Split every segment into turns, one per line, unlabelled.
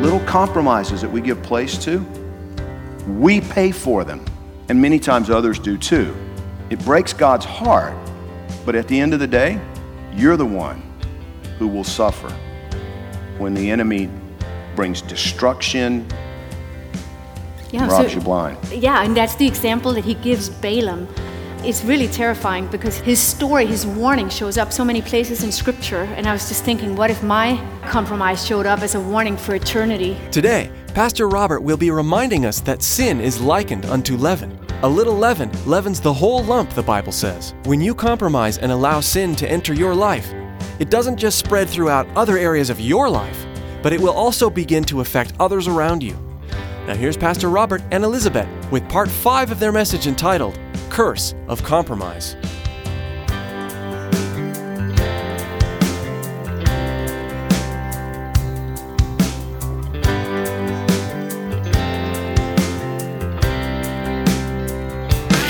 Little compromises that we give place to, we pay for them. And many times others do too. It breaks God's heart, but at the end of the day, you're the one who will suffer when the enemy brings destruction,
Yeah,
robs you blind.
yeah, and that's the example that he gives Balaam. It's really terrifying because his story, his warning shows up so many places in scripture. And I was just thinking, what if my compromise showed up as a warning for eternity?
Today, Pastor Robert will be reminding us that sin is likened unto leaven. A little leaven leavens the whole lump, the Bible says. When you compromise and allow sin to enter your life, it doesn't just spread throughout other areas of your life, but it will also begin to affect others around you. Now, here's Pastor Robert and Elizabeth with part five of their message entitled Curse of Compromise.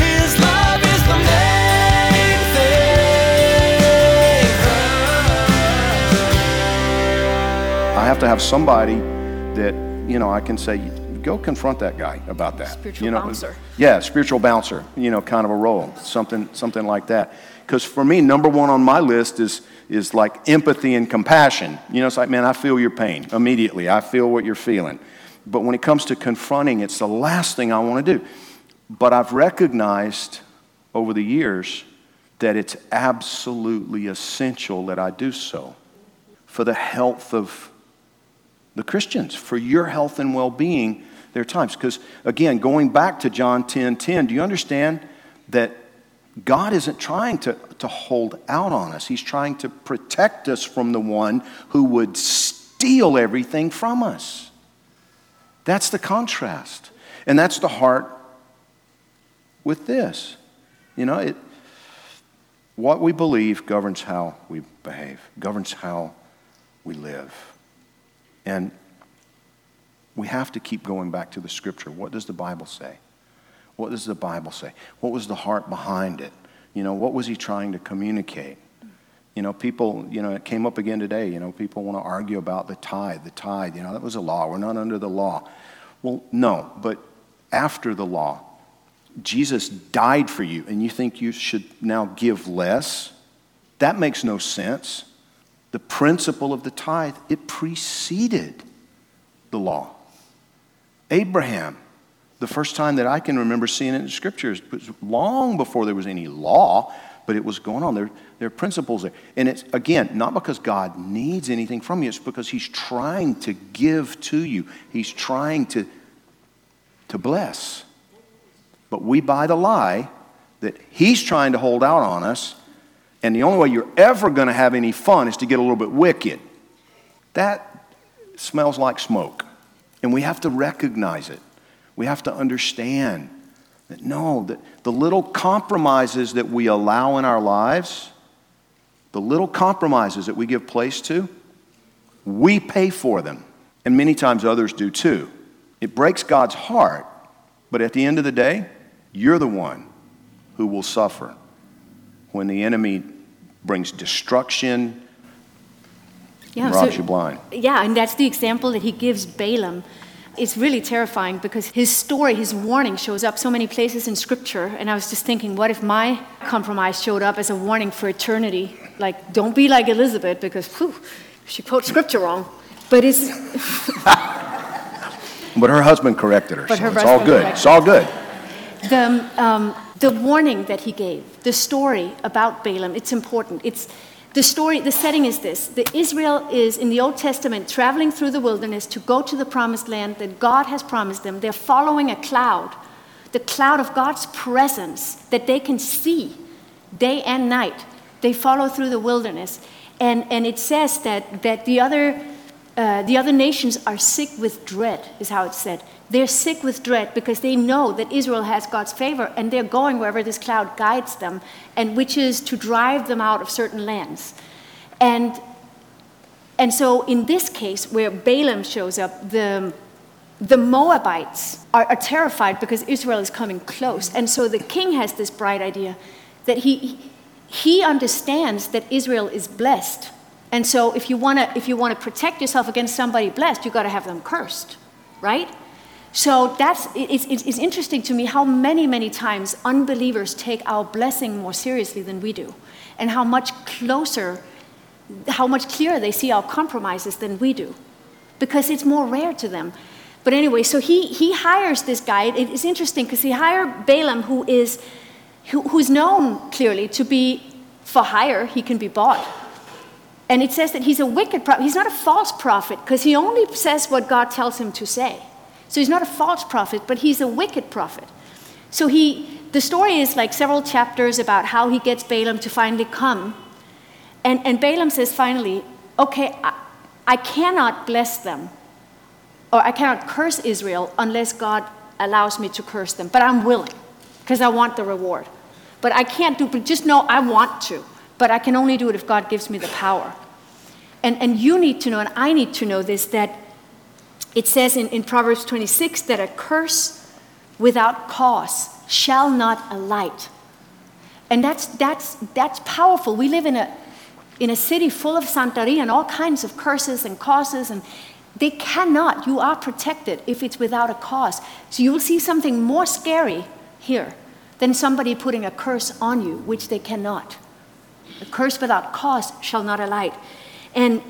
His love is the main thing.
I have to have somebody that, you know, I can say, go confront that guy about that.
Spiritual
you know,
bouncer.
Yeah, spiritual bouncer, you know, kind of a role, something, something like that. Because for me, number one on my list is, is like empathy and compassion. You know, it's like, man, I feel your pain immediately. I feel what you're feeling. But when it comes to confronting, it's the last thing I want to do. But I've recognized over the years that it's absolutely essential that I do so for the health of the Christians, for your health and well being. There are times. Because, again, going back to John 10 10, do you understand that God isn't trying to, to hold out on us? He's trying to protect us from the one who would steal everything from us. That's the contrast. And that's the heart with this. You know, it, what we believe governs how we behave, governs how we live. And we have to keep going back to the scripture. What does the Bible say? What does the Bible say? What was the heart behind it? You know, what was he trying to communicate? You know, people, you know, it came up again today. You know, people want to argue about the tithe, the tithe. You know, that was a law. We're not under the law. Well, no, but after the law, Jesus died for you, and you think you should now give less? That makes no sense. The principle of the tithe, it preceded the law. Abraham, the first time that I can remember seeing it in scriptures was long before there was any law, but it was going on. There, there are principles there. And it's, again, not because God needs anything from you, it's because He's trying to give to you, He's trying to, to bless. But we buy the lie that He's trying to hold out on us, and the only way you're ever going to have any fun is to get a little bit wicked. That smells like smoke. And we have to recognize it. We have to understand that no, that the little compromises that we allow in our lives, the little compromises that we give place to, we pay for them. And many times others do too. It breaks God's heart, but at the end of the day, you're the one who will suffer when the enemy brings destruction,
Yeah,
robs
so-
you blind.
Yeah, and that's the example that he gives Balaam. It's really terrifying because his story, his warning shows up so many places in scripture. And I was just thinking, what if my compromise showed up as a warning for eternity? Like, don't be like Elizabeth because whew, she quotes scripture wrong. But it's,
But her husband corrected her,
But
so
her
it's all good.
corrected
It's all good.
the, um, the warning that he gave, the story about Balaam, it's important. It's, the story, the setting is this the Israel is in the Old Testament traveling through the wilderness to go to the promised land that God has promised them. They're following a cloud, the cloud of God's presence that they can see day and night. They follow through the wilderness. And, and it says that, that the, other, uh, the other nations are sick with dread, is how it's said. They're sick with dread because they know that Israel has God's favor and they're going wherever this cloud guides them, and which is to drive them out of certain lands. And, and so, in this case, where Balaam shows up, the, the Moabites are, are terrified because Israel is coming close. And so the king has this bright idea that he, he understands that Israel is blessed. And so, if you want to if you want to protect yourself against somebody blessed, you've got to have them cursed, right? So that's it's, it's interesting to me how many many times unbelievers take our blessing more seriously than we do, and how much closer, how much clearer they see our compromises than we do, because it's more rare to them. But anyway, so he he hires this guy. It's interesting because he hired Balaam, who is who, who's known clearly to be for hire. He can be bought. And it says that he's a wicked prophet. He's not a false prophet because he only says what God tells him to say. So he's not a false prophet, but he's a wicked prophet. So he, the story is like several chapters about how he gets Balaam to finally come. And, and Balaam says finally, okay, I, I cannot bless them, or I cannot curse Israel unless God allows me to curse them, but I'm willing because I want the reward. But I can't do, but just know I want to, but I can only do it if God gives me the power. And, and you need to know, and I need to know this, that it says in, in Proverbs 26 that a curse without cause shall not alight. And that's, that's, that's powerful. We live in a, in a city full of Santeria and all kinds of curses and causes, and they cannot. You are protected if it's without a cause. So you will see something more scary here than somebody putting a curse on you, which they cannot. A curse without cause shall not alight. And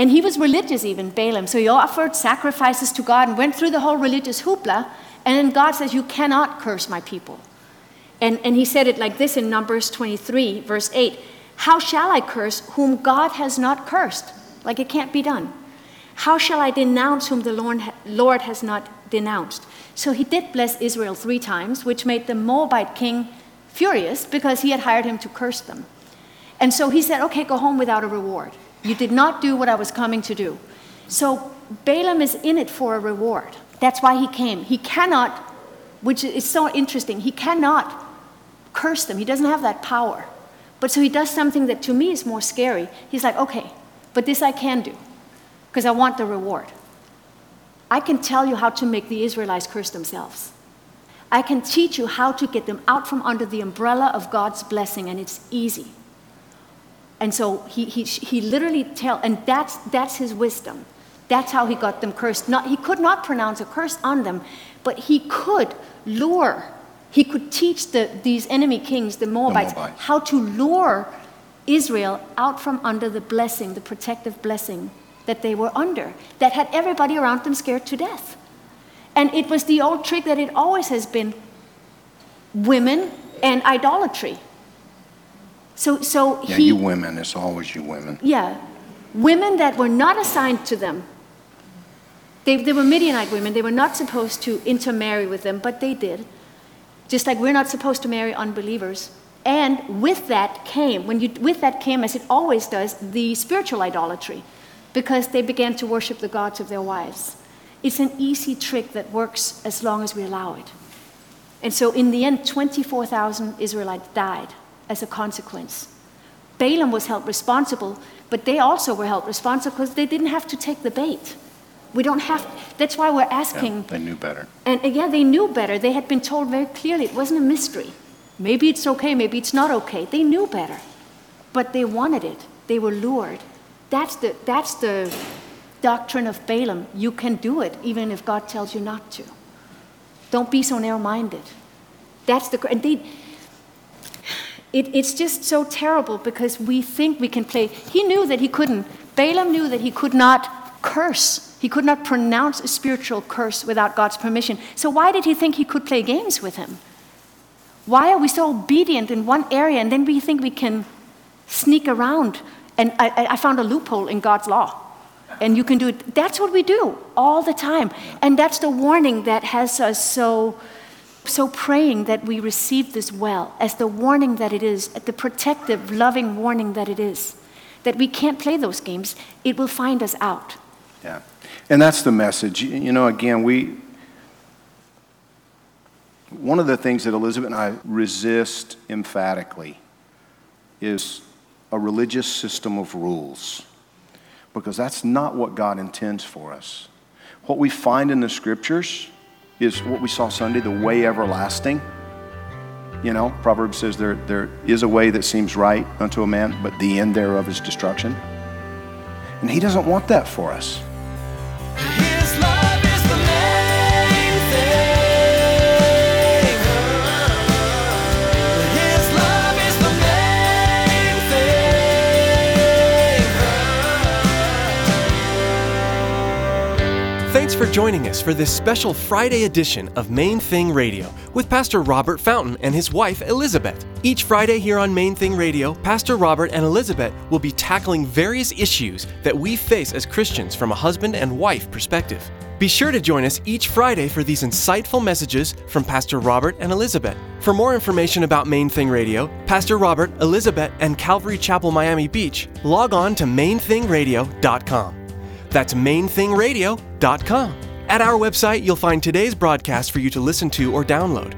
and he was religious, even Balaam. So he offered sacrifices to God and went through the whole religious hoopla. And then God says, You cannot curse my people. And, and he said it like this in Numbers 23, verse 8 How shall I curse whom God has not cursed? Like it can't be done. How shall I denounce whom the Lord, Lord has not denounced? So he did bless Israel three times, which made the Moabite king furious because he had hired him to curse them. And so he said, Okay, go home without a reward. You did not do what I was coming to do. So Balaam is in it for a reward. That's why he came. He cannot, which is so interesting, he cannot curse them. He doesn't have that power. But so he does something that to me is more scary. He's like, okay, but this I can do because I want the reward. I can tell you how to make the Israelites curse themselves. I can teach you how to get them out from under the umbrella of God's blessing, and it's easy. And so he, he, he literally tell, and that's, that's his wisdom. That's how he got them cursed. Not, he could not pronounce a curse on them, but he could lure, he could teach the, these enemy kings, the Moabites,
the Moabites,
how to lure Israel out from under the blessing, the protective blessing that they were under, that had everybody around them scared to death. And it was the old trick that it always has been women and idolatry. So, so
Yeah,
he,
you women, it's always you women.
yeah, women that were not assigned to them. They, they were Midianite women. They were not supposed to intermarry with them, but they did. Just like we're not supposed to marry unbelievers. And with that came, when you, with that came, as it always does, the spiritual idolatry, because they began to worship the gods of their wives. It's an easy trick that works as long as we allow it. And so, in the end, 24,000 Israelites died as a consequence. Balaam was held responsible, but they also were held responsible because they didn't have to take the bait. We don't have, that's why we're
Yeah,
asking.
they knew better.
And uh, yeah, they knew better. They had been told very clearly it wasn't a mystery. Maybe it's okay, maybe it's not okay. They knew better. But they wanted it, they were lured. That's the, that's the doctrine of Balaam. You can do it even if God tells you not to. Don't be so narrow minded. That's the, and they, it, it's just so terrible because we think we can play. He knew that he couldn't. Balaam knew that he could not curse. He could not pronounce a spiritual curse without God's permission. So why did he think he could play games with him? Why are we so obedient in one area and then we think we can sneak around And I, I- I found a loophole in God's law. And you can do it. That's what we do all the time. And that's the warning that has us so, so praying that we receive this well, as the warning that it is, the protective, loving warning that it is. That we can't play those games. It will find us out.
Yeah. And that's the message. You know, again, we. One of the things that Elizabeth and I resist emphatically is a religious system of rules, because that's not what God intends for us. What we find in the scriptures is what we saw Sunday the way everlasting. You know, Proverbs says there, there is a way that seems right unto a man, but the end thereof is destruction. And He doesn't want that for us.
For joining us for this special Friday edition of Main Thing Radio with Pastor Robert Fountain and his wife Elizabeth. Each Friday here on Main Thing Radio, Pastor Robert and Elizabeth will be tackling various issues that we face as Christians from a husband and wife perspective. Be sure to join us each Friday for these insightful messages from Pastor Robert and Elizabeth. For more information about Main Thing Radio, Pastor Robert, Elizabeth, and Calvary Chapel Miami Beach, log on to mainthingradio.com. That's mainthingradio.com. At our website, you'll find today's broadcast for you to listen to or download.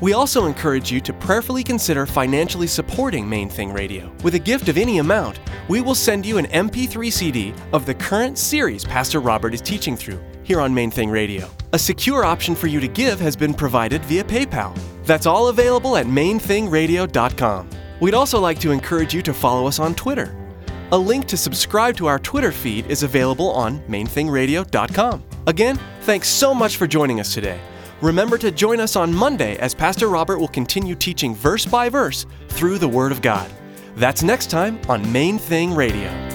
We also encourage you to prayerfully consider financially supporting Main Thing Radio. With a gift of any amount, we will send you an MP3 CD of the current series Pastor Robert is teaching through here on Main Thing Radio. A secure option for you to give has been provided via PayPal. That's all available at mainthingradio.com. We'd also like to encourage you to follow us on Twitter. A link to subscribe to our Twitter feed is available on mainthingradio.com. Again, thanks so much for joining us today. Remember to join us on Monday as Pastor Robert will continue teaching verse by verse through the Word of God. That's next time on Main Thing Radio.